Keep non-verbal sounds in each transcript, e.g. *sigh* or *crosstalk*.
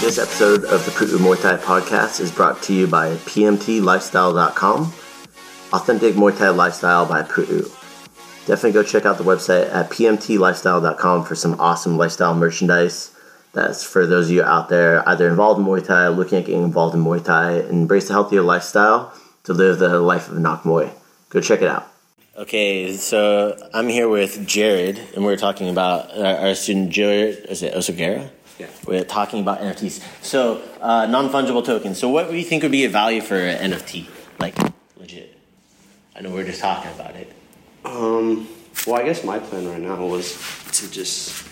This episode of the Pru'u Muay Thai podcast is brought to you by PMTLifestyle.com, Authentic Muay Thai Lifestyle by Pru'u. Definitely go check out the website at PMTLifestyle.com for some awesome lifestyle merchandise. That's for those of you out there either involved in Muay Thai, looking at getting involved in Muay Thai, and embrace a healthier lifestyle to live the life of Nak Muay. Go check it out. Okay, so I'm here with Jared, and we're talking about our, our student Jared. Is it Osogara? Yeah. We're talking about NFTs. So, uh, non fungible tokens. So, what do you think would be a value for an NFT? Like, legit. I know we're just talking about it. Um, well, I guess my plan right now was to just,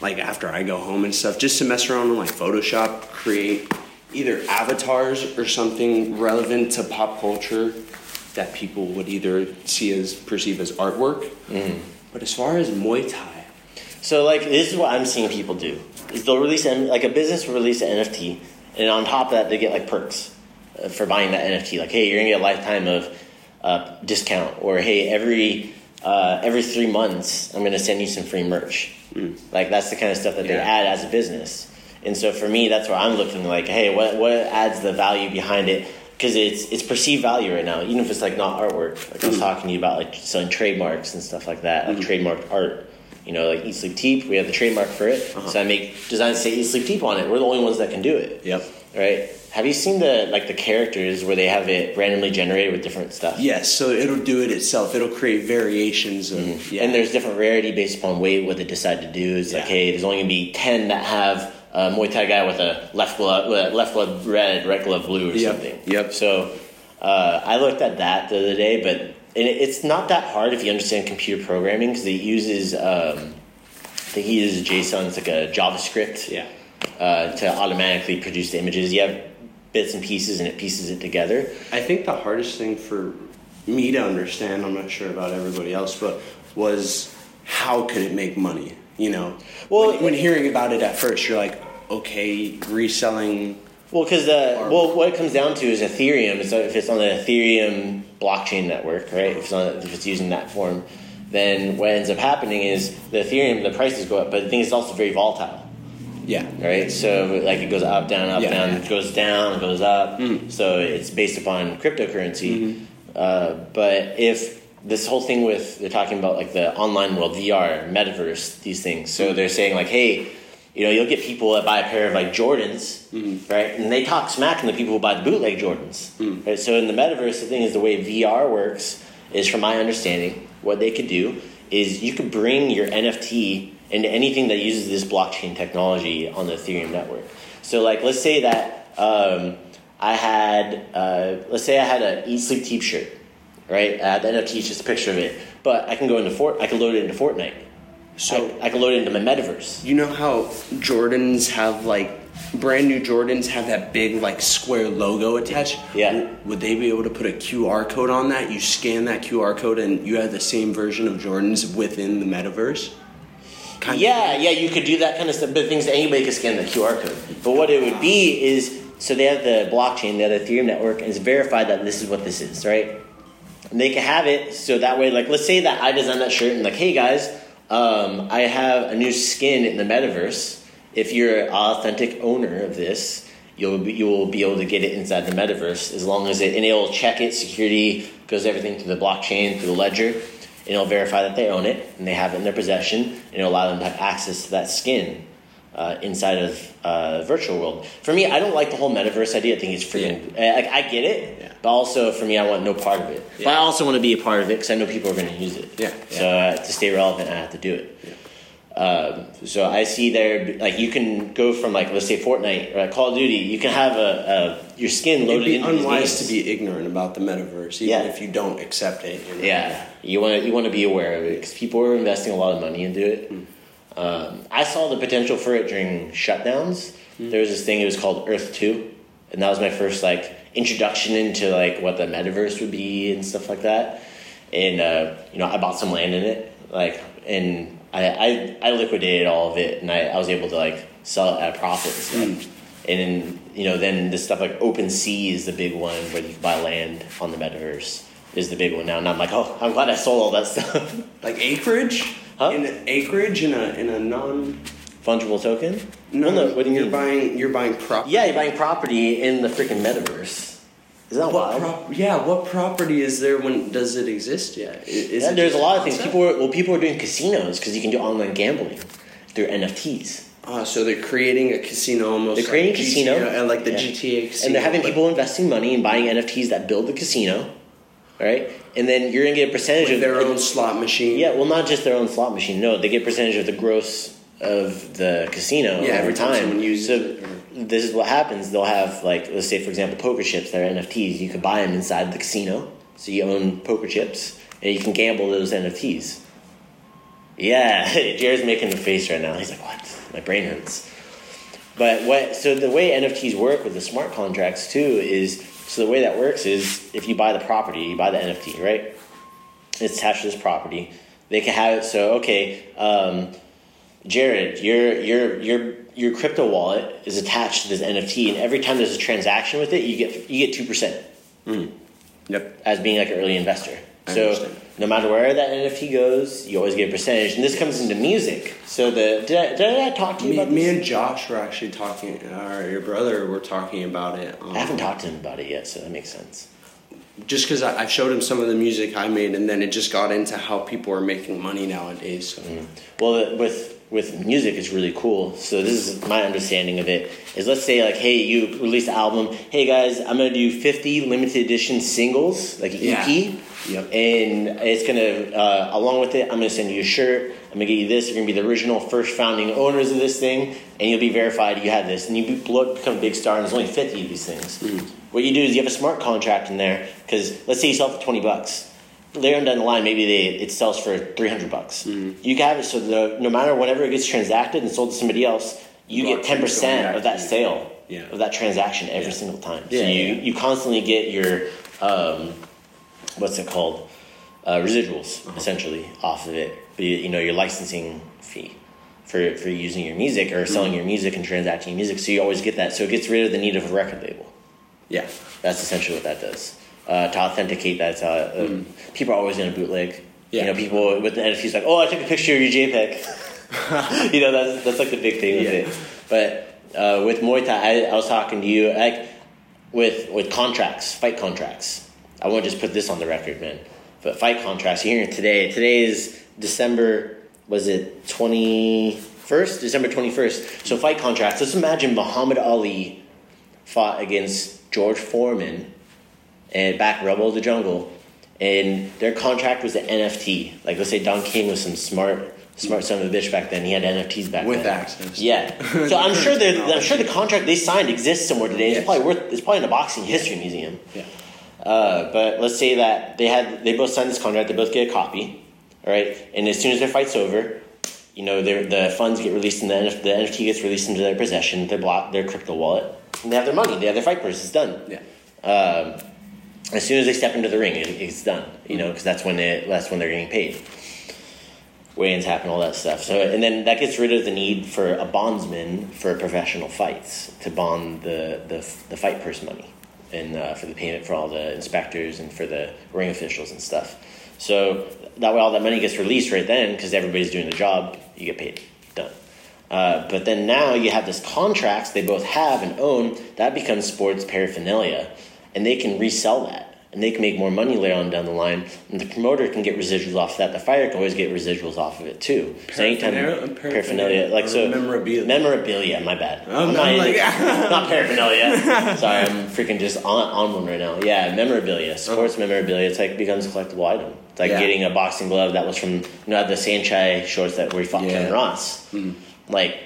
like, after I go home and stuff, just to mess around in, like, Photoshop, create either avatars or something relevant to pop culture that people would either see as, perceive as artwork. But as far as Muay Thai, So, like, this is what I'm seeing people do: is they'll release an, like a business will release an NFT, and on top of that, they get like perks uh, for buying that NFT. Like, hey, you're gonna get a lifetime of uh, discount, or hey, every uh, every three months, I'm gonna send you some free merch. Hmm. Like, that's the kind of stuff that they add as a business. And so, for me, that's where I'm looking. Like, hey, what what adds the value behind it? Because it's it's perceived value right now, even if it's like not artwork. Like I was hmm. talking to you about, like selling trademarks and stuff like that, like hmm. trademarked art. You know, like Eat Sleep Teep, we have the trademark for it. Uh-huh. So I make designs say Eat Sleep Teep on it. We're the only ones that can do it. Yep. Right? Have you seen the like the characters where they have it randomly generated with different stuff? yes, so it'll do it itself. It'll create variations of, yeah. And there's different rarity based upon weight. What they decide to do is like, hey, there's only gonna be ten that have a Muay Thai guy with a left glove, with left glove red, right glove blue, or Yep. something. Yep. So uh, I looked at that the other day, but it's not that hard if you understand computer programming because it uses. Um, I think he uses JSON. It's like a JavaScript. Yeah. Uh, to automatically produce the images. You have bits and pieces, and it pieces it together. I think the hardest thing for me to understand, I'm not sure about everybody else, but was how could it make money? You know, Well, when, when hearing about it at first, you're like, okay, reselling. Well, because the well, what it comes down to is Ethereum. So if it's on the Ethereum blockchain network, right? If it's on, if it's using that form, then what ends up happening is the Ethereum the prices go up, but the thing is it's also very volatile, Yeah. right? So like it goes up, down, up, Yeah. down, it goes down, goes up. Mm-hmm. So it's based upon cryptocurrency. Mm-hmm. Uh, but if this whole thing with they're talking about like the online world, VR, metaverse, these things. So mm-hmm. they're saying like, hey, you know, you'll get people that buy a pair of like Jordans, right? And they talk smack to the people who buy the bootleg Jordans, right? So in the metaverse, the thing is the way VR works is, from my understanding, what they could do is you could bring your NFT into anything that uses this blockchain technology on the Ethereum network. So like, let's say that um, I had, uh, let's say I had an Eat Sleep Teep shirt, right? Uh, the NFT is just a picture of it, but I can go into Fort, I can load it into Fortnite. So I, I can load it into my metaverse. you know how Jordans have like brand new Jordans have that big like square logo attached. Yeah. Would they be able to put a QR code on that? You scan that QR code and you have the same version of Jordans within the metaverse. Kind Yeah, yeah, you could do that kind of stuff, but things anybody could scan the QR code. But what it would be is so they have the blockchain, they have the Ethereum network, and it's verified that this is what this is, right? And they can have it so that way, like, let's say that I design that shirt and like, hey guys, um, I have a new skin in the metaverse. If you're an authentic owner of this, you'll be, you will be able to get it inside the metaverse as long as it and it'll check it, security goes everything through the blockchain, through the ledger, and it'll verify that they own it and they have it in their possession, and it'll allow them to have access to that skin uh, inside of uh, virtual world. For me, I don't like the whole metaverse idea. I think it's freaking. uh, Like I get it, Yeah. but also for me, I want no part of it. But I also want to be a part of it because I know people are going to use it. Yeah, So uh, to stay relevant, I have to do it. Um, so I see there, like you can go from like let's say Fortnite or like Call of Duty. You can have a, a your skin loaded. It'd be unwise to be ignorant about the metaverse, even Yeah. if you don't accept it. you know? Yeah, you want to you want to be aware of it because people are investing a lot of money into it. Um, I saw the potential for it during shutdowns. There was this thing; it was called Earth Two, and that was my first like introduction into like what the metaverse would be and stuff like that. And uh, you know, I bought some land in it, like, and I, I I liquidated all of it, and I, I was able to like sell it at a profit and stuff. Hmm. And then you know then the stuff like OpenSea is the big one where you buy land on the metaverse is the big one now. And I'm like, oh, I'm glad I sold all that *laughs* stuff. Like acreage? Huh? In acreage in a in a non. Fungible token? No, Well, what do you you're mean? buying you're buying property. Yeah, you're buying property in the freaking metaverse. Isn't that What wild? yeah, what property is there when does it exist yet? Is Yeah, there's a lot of things. People are, well, people are doing casinos because you can do online gambling through NFTs. Ah, so they're creating a casino almost. They're creating like a casino. GTA, uh, like the Yeah. GTA casino. and they're having people investing money and buying NFTs that build the casino, right? And then you're gonna get a percentage of their own slot machine. Yeah, well, not just their own slot machine. No, they get a percentage of the gross of the casino Yeah, every time someone uses so it, or- this is what happens. They'll have like, let's say for example, poker chips that are NFTs. You could buy them inside the casino, so you own poker chips, and you can gamble those NFTs. Yeah, *laughs* Jared's making a face right now. He's like, "What? My brain hurts." But what? So the way NFTs work with the smart contracts too is so the way that works is if you buy the property, you buy the NFT, right? It's attached to this property. They can have it so okay. Um, Jared, your your your your crypto wallet is attached to this NFT, and every time there's a transaction with it, you get you get two percent Yep. as being like an early investor. I so understand. no matter where that NFT goes, you always get a percentage. And this comes into music. So the did I, did I talk to you Me, about me and Josh were actually talking, or your brother were talking about it. Um, I haven't talked to him about it yet, so that makes sense. just because I, I showed him some of the music I made, and then it just got into how people are making money nowadays. So. Well, with with music, is really cool. So this is my understanding of it. Is let's say like, hey, you release an album. Hey guys, I'm gonna do 50 limited edition singles, like an Yeah. EP. Yep. And it's gonna uh, along with it, I'm gonna send you a shirt. I'm gonna get you this. You're gonna be the original first founding owners of this thing, and you'll be verified. You had this, and you be- blow, become a big star. And there's only 50 of these things. What you do is you have a smart contract in there because let's say you sell for 20 bucks later on down the line, maybe they it sells for three hundred bucks. You can have it so the, no matter whenever it gets transacted and sold to somebody else, you get 10% of that sale Yeah. of that transaction every Yeah. single time. So you yeah. you constantly get your um, what's it called uh, residuals Uh-huh. essentially off of it. You, you know your licensing fee. For, for using your music or selling Mm-hmm. your music and transacting your music, so you always get that. So it gets rid of the need of a record label. Yeah. That's essentially what that does. Uh, to authenticate that, uh, um, people are always going to bootleg. Yeah. You know, people with the NFTs like, oh, I took a picture of your JPEG. *laughs* you know, that's that's like the big thing with Yeah. it. But uh, with Muay Thai, I, I was talking to you like with with contracts, fight contracts. I want to just put this on the record, man. But fight contracts. You're hearing today. Today is December. Was it twenty first? December twenty first. So fight contracts. Let's imagine Muhammad Ali fought against George Foreman and back Rumble in the Jungle, and their contract was the NFT. Like let's say Don King was some smart, smart son of a bitch back then. He had NFTs back With then. access. Yeah. *laughs* So I'm sure I'm sure the contract they signed exists somewhere today. It's Yes. probably worth. It's probably in a boxing history museum. Yeah. Uh, but let's say that they had they both signed this contract. They both get a copy, all right. And as soon as their fight's over, you know, their the funds get released and the, NF, the NFT gets released into their possession, their block, their crypto wallet, and they have their money. They have their fight purse. It's done. Yeah. Um, as soon as they step into the ring, it, it's done. You know, because that's when it, that's when they're getting paid. Weigh-ins happen, all that stuff. So, and then that gets rid of the need for a bondsman for professional fights to bond the the, the fight purse money, and uh, for the payment for all the inspectors and for the ring officials and stuff. So that way, all that money gets released right then because everybody's doing the job. You get paid. Done. Uh, but then now you have this contracts they both have and own that becomes sports paraphernalia, and they can resell that and they can make more money later on down the line. And the promoter can get residuals off of that. The fighter can always get residuals off of it too. So anytime Paraphernalia? paraphernalia, like so memorabilia. memorabilia. My bad. Oh, I'm not, like- *laughs* not paraphernalia. Sorry, I'm freaking just on, on one right now. Yeah, memorabilia, sports memorabilia. It's like becomes a collectible item. It's like Yeah. getting a boxing glove that was from you know the Saenchai shorts that where he fought Yeah. Ken Ross. Like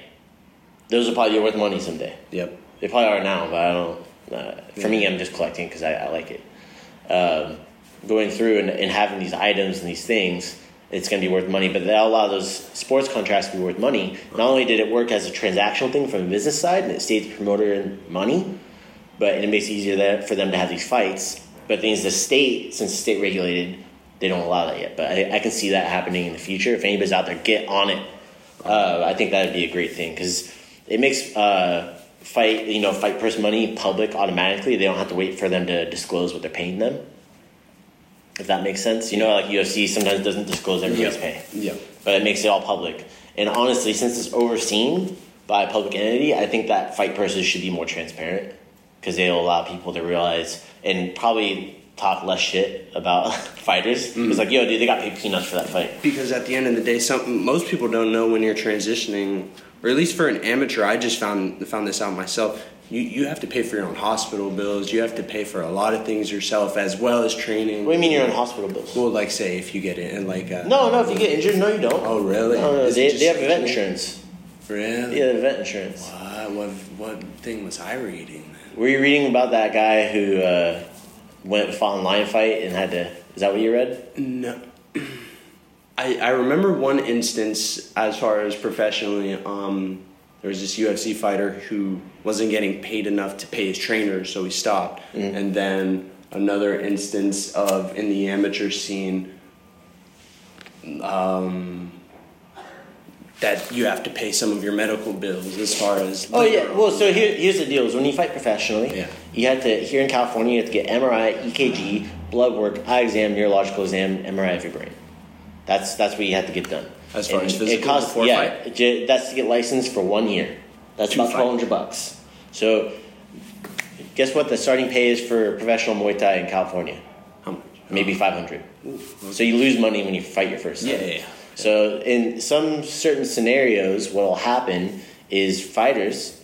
those will probably worth money someday. Yep. They probably are now, but I don't. Uh, for me, I'm just collecting because I, I like it. Um, going through and, and having these items and these things, it's going to be worth money. But that a lot of those sports contracts be worth money. Not only did it work as a transactional thing from the business side, and it saves the promoter money, but it makes it easier for them to have these fights. But things the state, since it's state regulated, they don't allow that yet. But I, I can see that happening in the future. If anybody's out there, get on it. Uh, I think that would be a great thing because it makes uh, fight you know fight purse money public automatically. They don't have to wait for them to disclose what they're paying them. If that makes sense, you know, like UFC sometimes doesn't disclose everybody's pay Yeah. but it makes it all public. And honestly, since it's overseen by a public entity, I think that fight purses should be more transparent because they'll allow people to realize and probably talk less shit about *laughs* fighters. Mm. It's like, yo, dude, they got paid peanuts for that fight. Because at the end of the day, some most people don't know when you're transitioning, or at least for an amateur. I just found found this out myself. You you have to pay for your own hospital bills. You have to pay for a lot of things yourself, as well as training. What do you mean you're on hospital bills? Well, like say if you get it and like uh, No, no, if you get injured, no, you don't. Oh really? No, no, they, they have event insurance. Really? Yeah, they have event insurance. What, what what thing was I reading? Were you reading about that guy who uh, went fought in lion fight and had to? Is that what you read? No. I, I remember one instance as far as professionally, um, there was this UFC fighter who wasn't getting paid enough to pay his trainer, so he stopped. And then another instance of in the amateur scene, um, that you have to pay some of your medical bills as far as. Oh yeah. Well, so here, here's the deal: is when you fight professionally, Yeah. you have to here in California, you have to get MRI, EKG, blood work, eye exam, neurological exam, MRI of your brain. That's that's what you have to get done. As far And as physical it costs, before yeah, fight? that's to get licensed for one year. That's about twelve hundred bucks. So, guess what? The starting pay is for professional Muay Thai in California, How much? maybe five hundred. So you lose money when you fight your first. Yeah, time. yeah, yeah. So in some certain scenarios, what will happen is fighters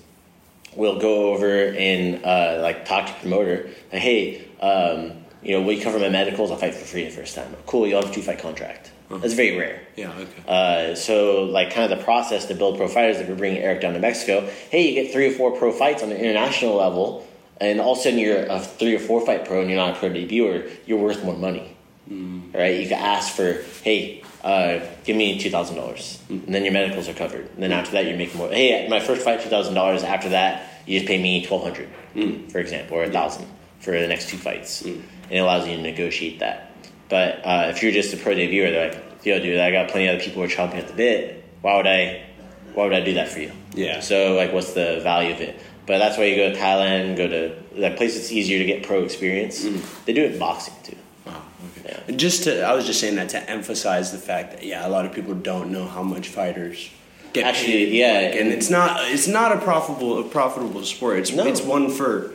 will go over and uh, like talk to a promoter, like, hey, um, you know, will you cover my medicals? I'll fight for free the first time. Cool, you'll have a two fight contract. Uh-huh. That's very rare. Yeah, okay. Uh, so, like, kind of the process to build pro fighters, like we're bringing Eric down to Mexico. Hey, you get three or four pro fights on an international level, and all of a sudden you're a three or four fight pro, and you're not a pro debuter. You're worth more money, mm. right? You can ask for, hey, uh, give me two thousand dollars, mm. and then your medicals are covered. And then after that, you make more. Hey, my first fight two thousand dollars. After that, you just pay me twelve hundred, mm. for example, or a thousand for the next two fights, and it allows you to negotiate that. But uh, if you're just a pro debuter, they're like, yo, dude, I got plenty of other people who are chomping at the bit. Why would I? Why would I do that for you? Yeah. So like, what's the value of it? But that's why you go to Thailand, go to that place. It's easier to get pro experience. They do it in boxing too. Oh, okay. Yeah. Just to, I was just saying that to emphasize the fact that yeah, a lot of people don't know how much fighters get Actually, paid. yeah, like, and it's not it's not a profitable a profitable sport. It's No. it's one for,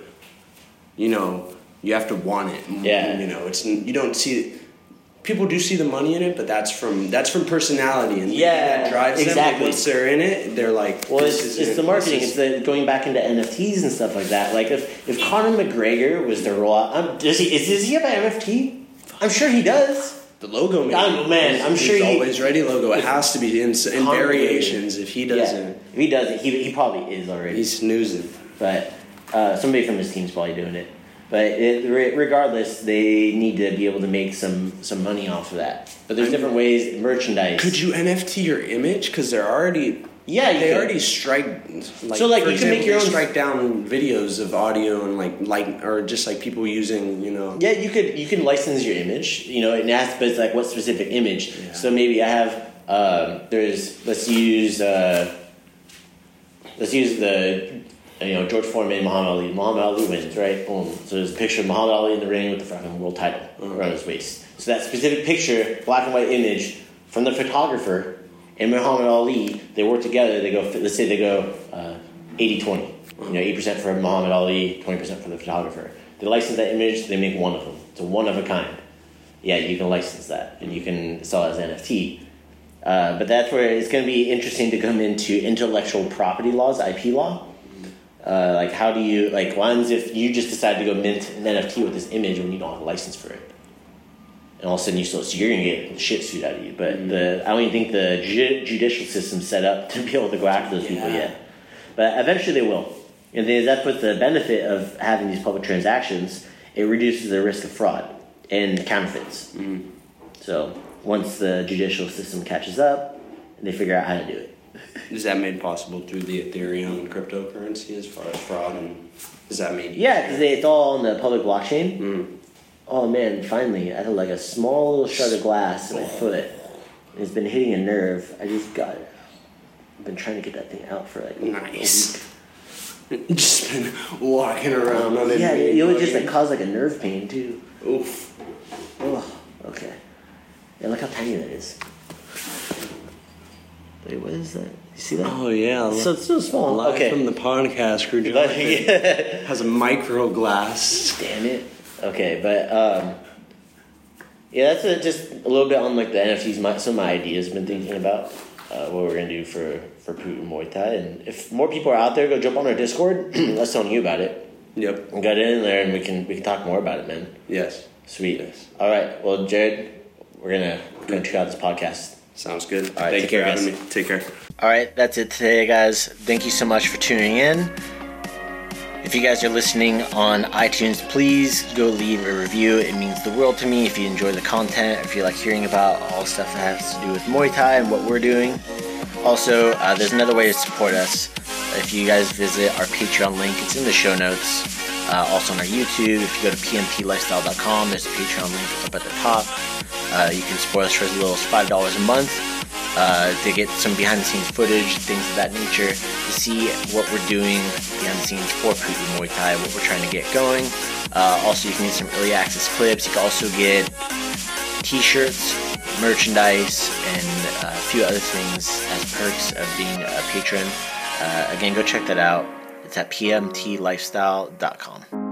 you know, you have to want it. Yeah. you know, it's you don't see. People do see the money in it, but that's from that's from personality and Yeah, that drives them. exactly. Like, once they're in it, they're like, Well, it's, it's it. the marketing. It's the going back into NFTs and stuff like that. Like if if Conor McGregor was to roll out, um, does he is, does he have an NFT? I'm sure he does. the logo. Man, I'm- man, I'm He's sure he- always ready logo. It has to be in, in variations. If he doesn't, Yeah, if he doesn't, he, he probably is already. he's snoozing. but uh, somebody from his team's probably doing it. But it, regardless, they need to be able to make some some money off of that. But there's different ways merchandise. Could you NFT your image? Because they're already Yeah, they could. already strike. Like, So, like, you can make your own- strike down videos of audio and like like or just like people using you know. Yeah, you could you can license your image, you know, and ask, but it's like what specific image. Yeah. So maybe I have um, there's let's use uh, let's use the you know George Foreman, Muhammad Ali. Muhammad Ali wins, right? Boom. So there's a picture of Muhammad Ali in the ring with the fucking world title around his waist. So that specific picture, black and white image from the photographer and Muhammad Ali, they work together. They go. Let's say they go uh, 80-20. You know, eight percent for Muhammad Ali, twenty percent for the photographer. They license that image. They make one of them. It's a one of a kind. Yeah, you can license that, and you can sell it as NFT. Uh, but that's where it's going to be interesting to come into intellectual property laws, IP law. Uh, like, how do you like? Ones if you just decide to go mint an NFT with this image when you don't have a license for it, and all of a sudden you still so you're going to get the shit sued out of you. But the I don't even think the ju- judicial system's set up to be able to go after those people yet. But eventually they will. And that's what the benefit of having these public transactions. It reduces the risk of fraud and counterfeits. So once the judicial system catches up, and they figure out how to do it. Is that made possible through the Ethereum and cryptocurrency as far as fraud and is that made? Yeah, because it's all on the public blockchain. Mm. Oh man, finally, I had like a small little shard of glass in my foot. It's been hitting a nerve. I just got it. I've been trying to get that thing out for like Nice. *laughs* Just been walking around on it. Yeah, it would just like cause like a nerve pain too. Oof. Oh, okay. Yeah, look how tiny that is. Wait, what is that? You see that? Oh yeah. so it's so small. Live okay. from the podcast crew. *laughs* Yeah. Has a micro glass. Damn it. Okay, but um, yeah, that's a, just a little bit on like the NFTs. My, some of my ideas. Been thinking about uh, what we're gonna do for for Putin Muay Thai, and if more people are out there, go jump on our Discord. *clears throat* Let's tell you about it. Yep. And get in there, and we can we can talk more about it, man. Yes. Sweet. Yes. All right. Well, Jared, we're gonna gonna check out this podcast. Sounds good. All right, Thank take you care, for having guys. me. Take care. All right, that's it today, guys. Thank you so much for tuning in. If you guys are listening on iTunes, please go leave a review. It means the world to me if you enjoy the content, if you like hearing about all stuff that has to do with Muay Thai and what we're doing. Also, uh, there's another way to support us. If you guys visit our Patreon link, it's in the show notes. Uh, also on our YouTube, if you go to pmtlifestyle.com, there's a Patreon link up at the top. Uh, you can support us for as little as $5 a month uh, to get some behind the scenes footage, things of that nature, to see what we're doing behind the scenes for Putin Muay Thai, what we're trying to get going. Uh, also, you can get some early access clips. You can also get t shirts, merchandise, and uh, a few other things as perks of being a patron. Uh, again, go check that out. It's at pmtlifestyle.com.